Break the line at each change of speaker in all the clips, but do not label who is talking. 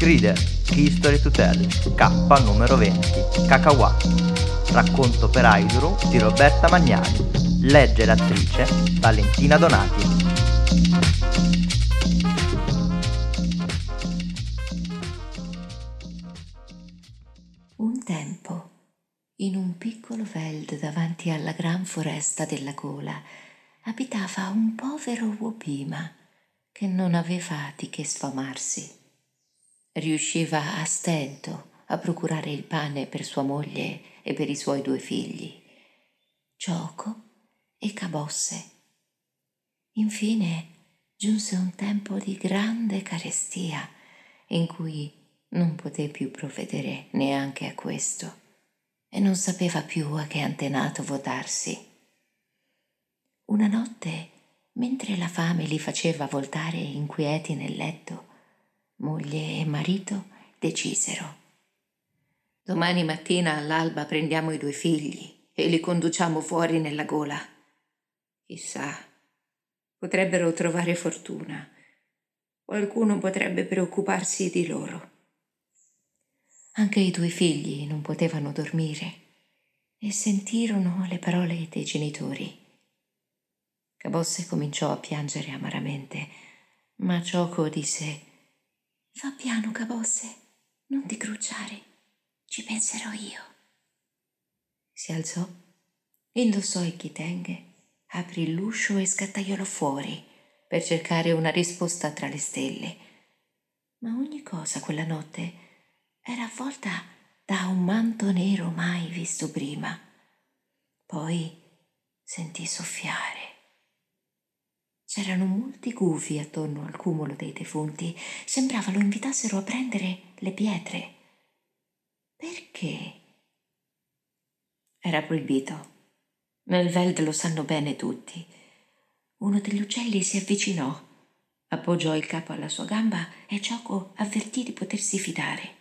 Grider, History to Tell, K numero 20, Kakawa. Racconto per Aiduru di Roberta Magnani. Legge l'attrice Valentina Donati.
Un tempo, in un piccolo veld davanti alla gran foresta della gola, abitava un povero uopima che non aveva di che sfamarsi riusciva a stento a procurare il pane per sua moglie e per i suoi due figli, Gioco e Cabosse. Infine giunse un tempo di grande carestia in cui non poté più provvedere neanche a questo e non sapeva più a che antenato votarsi. Una notte, mentre la fame li faceva voltare inquieti nel letto, moglie e marito decisero. Domani mattina all'alba prendiamo i due figli e li conduciamo fuori nella gola. Chissà, potrebbero trovare fortuna. Qualcuno potrebbe preoccuparsi di loro. Anche i due figli non potevano dormire e sentirono le parole dei genitori. Cabosse cominciò a piangere amaramente, ma Gioco disse Fa piano, Cabosse, non ti crucciare, ci penserò io. Si alzò, indossò il chitenghe, aprì l'uscio e scattaiolò fuori per cercare una risposta tra le stelle. Ma ogni cosa quella notte era avvolta da un manto nero mai visto prima. Poi sentì soffiare C'erano molti gufi attorno al cumulo dei defunti. Sembrava lo invitassero a prendere le pietre. Perché? Era proibito. Nel Veld lo sanno bene tutti. Uno degli uccelli si avvicinò, appoggiò il capo alla sua gamba e Gioco avvertì di potersi fidare.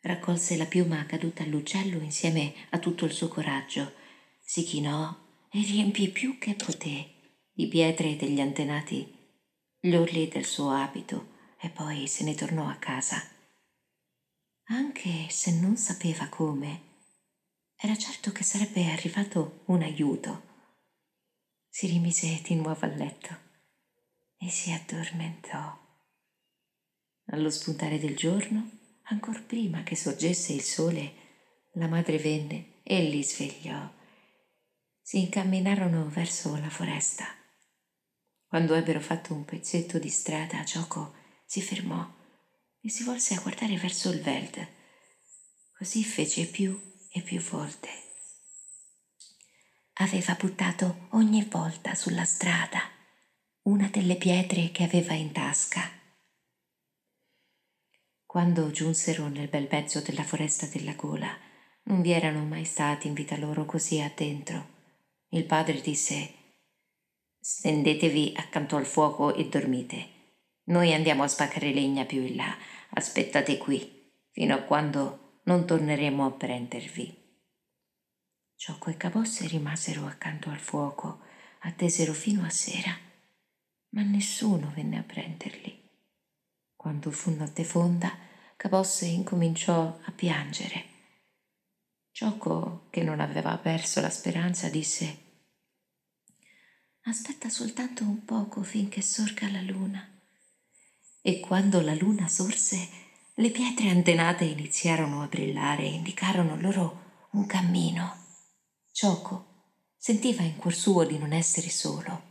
Raccolse la piuma caduta all'uccello insieme a tutto il suo coraggio, si chinò e riempì più che poté di pietre degli antenati, gli orli del suo abito e poi se ne tornò a casa. Anche se non sapeva come, era certo che sarebbe arrivato un aiuto. Si rimise di nuovo a letto e si addormentò. Allo spuntare del giorno, ancor prima che sorgesse il sole, la madre venne e li svegliò. Si incamminarono verso la foresta. Quando ebbero fatto un pezzetto di strada gioco, si fermò e si volse a guardare verso il Veld. Così fece più e più volte. Aveva buttato ogni volta sulla strada una delle pietre che aveva in tasca. Quando giunsero nel bel mezzo della foresta della gola, non vi erano mai stati in vita loro così addentro. Il padre disse Stendetevi accanto al fuoco e dormite. Noi andiamo a spaccare legna più in là. Aspettate qui, fino a quando non torneremo a prendervi. Ciocco e Cabosse rimasero accanto al fuoco, attesero fino a sera, ma nessuno venne a prenderli. Quando fu notte fonda, Cabosse incominciò a piangere. Ciocco, che non aveva perso la speranza, disse Aspetta soltanto un poco finché sorga la luna. E quando la luna sorse, le pietre antenate iniziarono a brillare e indicarono loro un cammino. Gioco sentiva in cuor suo di non essere solo.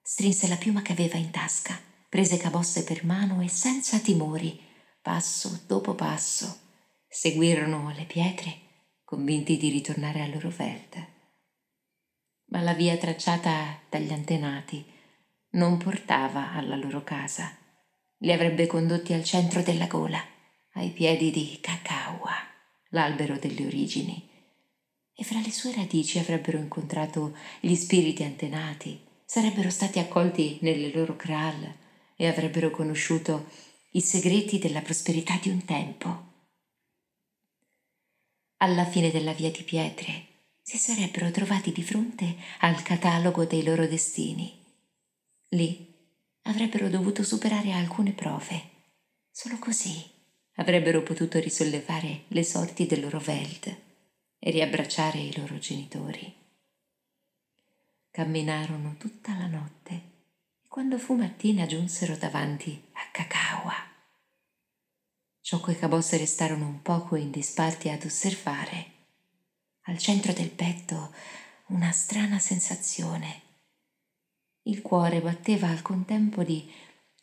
Strinse la piuma che aveva in tasca, prese Cabosse per mano e senza timori, passo dopo passo, seguirono le pietre, convinti di ritornare al loro verde ma la via tracciata dagli antenati non portava alla loro casa. Li avrebbe condotti al centro della gola, ai piedi di Cacaua, l'albero delle origini, e fra le sue radici avrebbero incontrato gli spiriti antenati, sarebbero stati accolti nelle loro kral e avrebbero conosciuto i segreti della prosperità di un tempo. Alla fine della via di pietre si sarebbero trovati di fronte al catalogo dei loro destini. Lì avrebbero dovuto superare alcune prove. Solo così avrebbero potuto risollevare le sorti del loro Welt e riabbracciare i loro genitori. Camminarono tutta la notte e quando fu mattina giunsero davanti a Cacaua. Ciocco e Cabosse restarono un poco in disparte ad osservare. Al centro del petto una strana sensazione. Il cuore batteva al contempo di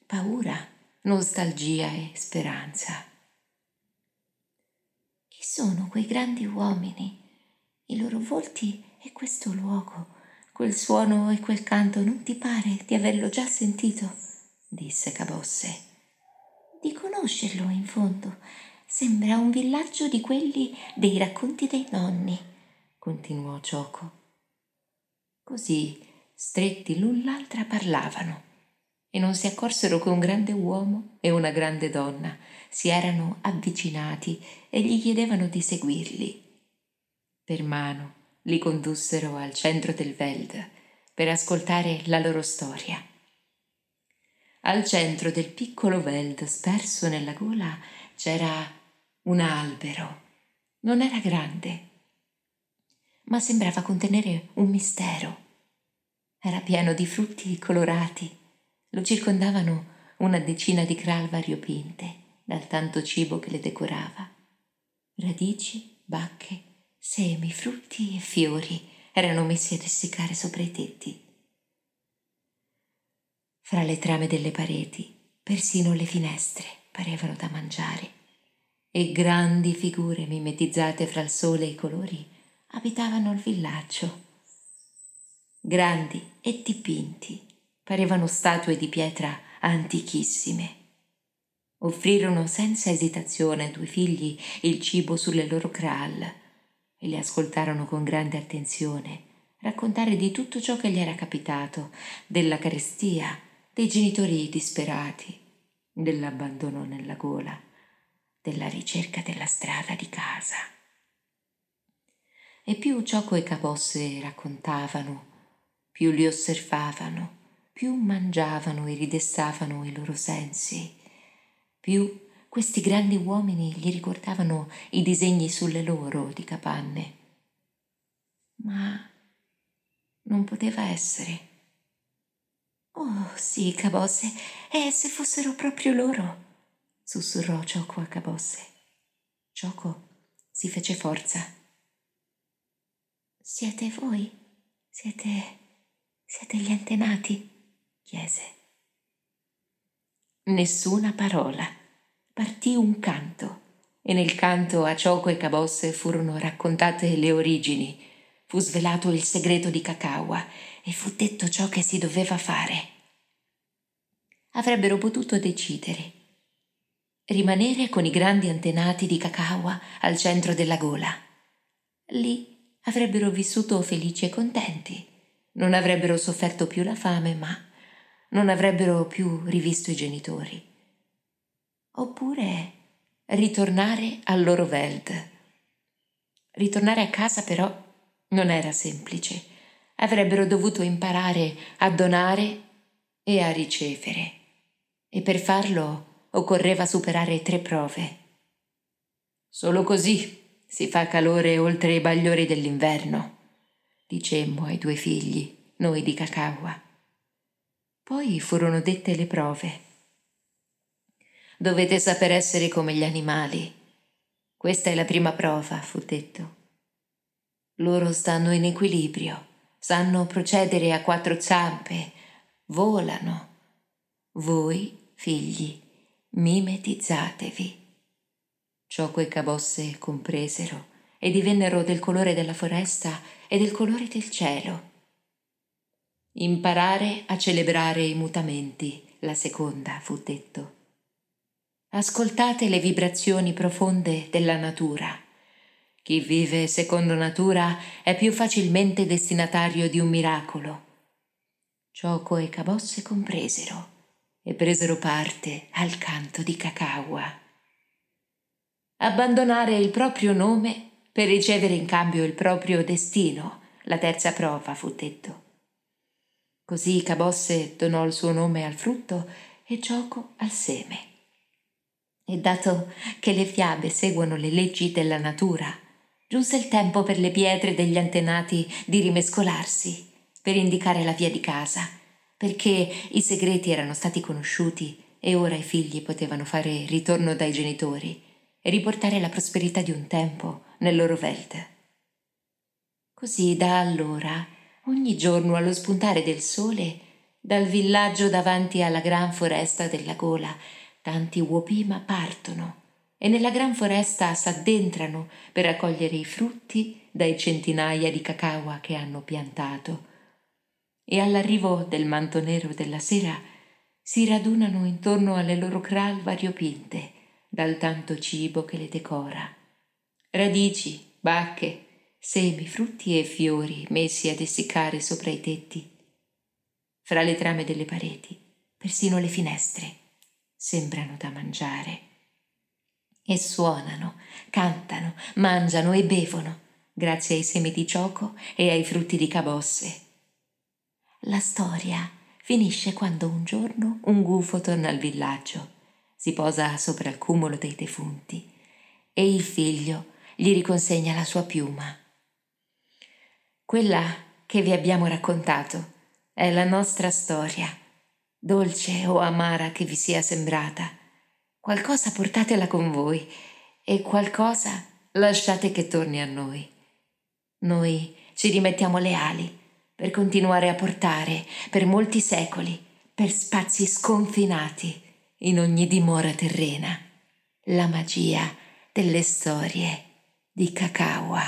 paura, nostalgia e speranza. Chi sono quei grandi uomini? I loro volti e questo luogo? Quel suono e quel canto non ti pare di averlo già sentito? disse Cabosse. Di conoscerlo in fondo. Sembra un villaggio di quelli dei racconti dei nonni, continuò Gioco. Così, stretti l'un l'altra, parlavano e non si accorsero che un grande uomo e una grande donna si erano avvicinati e gli chiedevano di seguirli. Per mano li condussero al centro del Veld per ascoltare la loro storia. Al centro del piccolo Veld sperso nella gola c'era un albero. Non era grande, ma sembrava contenere un mistero. Era pieno di frutti colorati. Lo circondavano una decina di kral variopinte dal tanto cibo che le decorava. Radici, bacche, Semi, frutti e fiori erano messi ad essiccare sopra i tetti. Fra le trame delle pareti, persino le finestre parevano da mangiare e grandi figure mimetizzate fra il sole e i colori abitavano il villaggio. Grandi e dipinti, parevano statue di pietra antichissime. Offrirono senza esitazione ai due figli il cibo sulle loro kral e li ascoltarono con grande attenzione raccontare di tutto ciò che gli era capitato, della carestia, dei genitori disperati, dell'abbandono nella gola, della ricerca della strada di casa. E più Cioco e Caposse raccontavano, più li osservavano, più mangiavano e ridestavano i loro sensi, più questi grandi uomini gli ricordavano i disegni sulle loro di capanne. Ma non poteva essere. Oh sì, Cabosse, e se fossero proprio loro? sussurrò Cioco a Cabosse. Cioco si fece forza. Siete voi? Siete. siete gli antenati? chiese. Nessuna parola partì un canto e nel canto a Cioco e Cabosse furono raccontate le origini, fu svelato il segreto di Cacaua e fu detto ciò che si doveva fare. Avrebbero potuto decidere. Rimanere con i grandi antenati di Cacaua al centro della gola. Lì avrebbero vissuto felici e contenti. Non avrebbero sofferto più la fame, ma non avrebbero più rivisto i genitori oppure ritornare al loro Welt. Ritornare a casa però non era semplice. Avrebbero dovuto imparare a donare e a ricevere. E per farlo occorreva superare tre prove. Solo così si fa calore oltre i bagliori dell'inverno, dicemmo ai due figli, noi di Cacaua. Poi furono dette le prove Dovete saper essere come gli animali. Questa è la prima prova, fu detto. Loro stanno in equilibrio, sanno procedere a quattro zampe, volano. Voi, figli, mimetizzatevi. Ciò e Cabosse compresero e divennero del colore della foresta e del colore del cielo. Imparare a celebrare i mutamenti, la seconda fu detto. Ascoltate le vibrazioni profonde della natura. Chi vive secondo natura è più facilmente destinatario di un miracolo. Cioco e Cabosse compresero e presero parte al canto di Cacaua. Abbandonare il proprio nome per ricevere in cambio il proprio destino, la terza prova fu detto. Così Cabosse donò il suo nome al frutto e Gioco al seme. E dato che le fiabe seguono le leggi della natura, giunse il tempo per le pietre degli antenati di rimescolarsi, per indicare la via di casa, perché i segreti erano stati conosciuti e ora i figli potevano fare ritorno dai genitori e riportare la prosperità di un tempo nel loro Welt. Così da allora, ogni giorno allo spuntare del sole, dal villaggio davanti alla gran foresta della gola, tanti uopima partono e nella gran foresta s'addentrano per raccogliere i frutti dai centinaia di cacaua che hanno piantato. E all'arrivo del manto nero della sera si radunano intorno alle loro cral variopinte dal tanto cibo che le decora. Radici, bacche, semi, frutti e fiori messi ad essiccare sopra i tetti. Fra le trame delle pareti, persino le finestre, sembrano da mangiare. E suonano, cantano, mangiano e bevono, grazie ai semi di gioco e ai frutti di cabosse. La storia finisce quando un giorno un gufo torna al villaggio, si posa sopra il cumulo dei defunti e il figlio gli riconsegna la sua piuma. Quella che vi abbiamo raccontato è la nostra storia, dolce o amara che vi sia sembrata. Qualcosa portatela con voi e qualcosa lasciate che torni a noi. Noi ci rimettiamo le ali per continuare a portare per molti secoli, per spazi sconfinati, in ogni dimora terrena, la magia delle storie di Kakawa.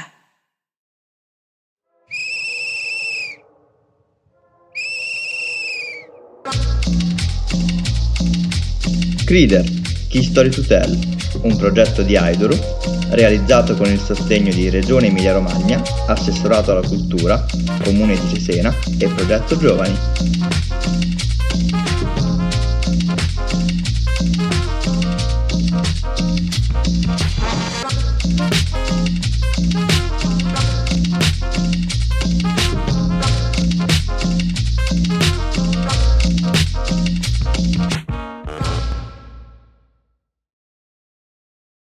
Crider, Key Story to Tell, un progetto di Aidoru realizzato con il sostegno di Regione Emilia-Romagna, Assessorato alla Cultura, Comune di Cesena e Progetto Giovani.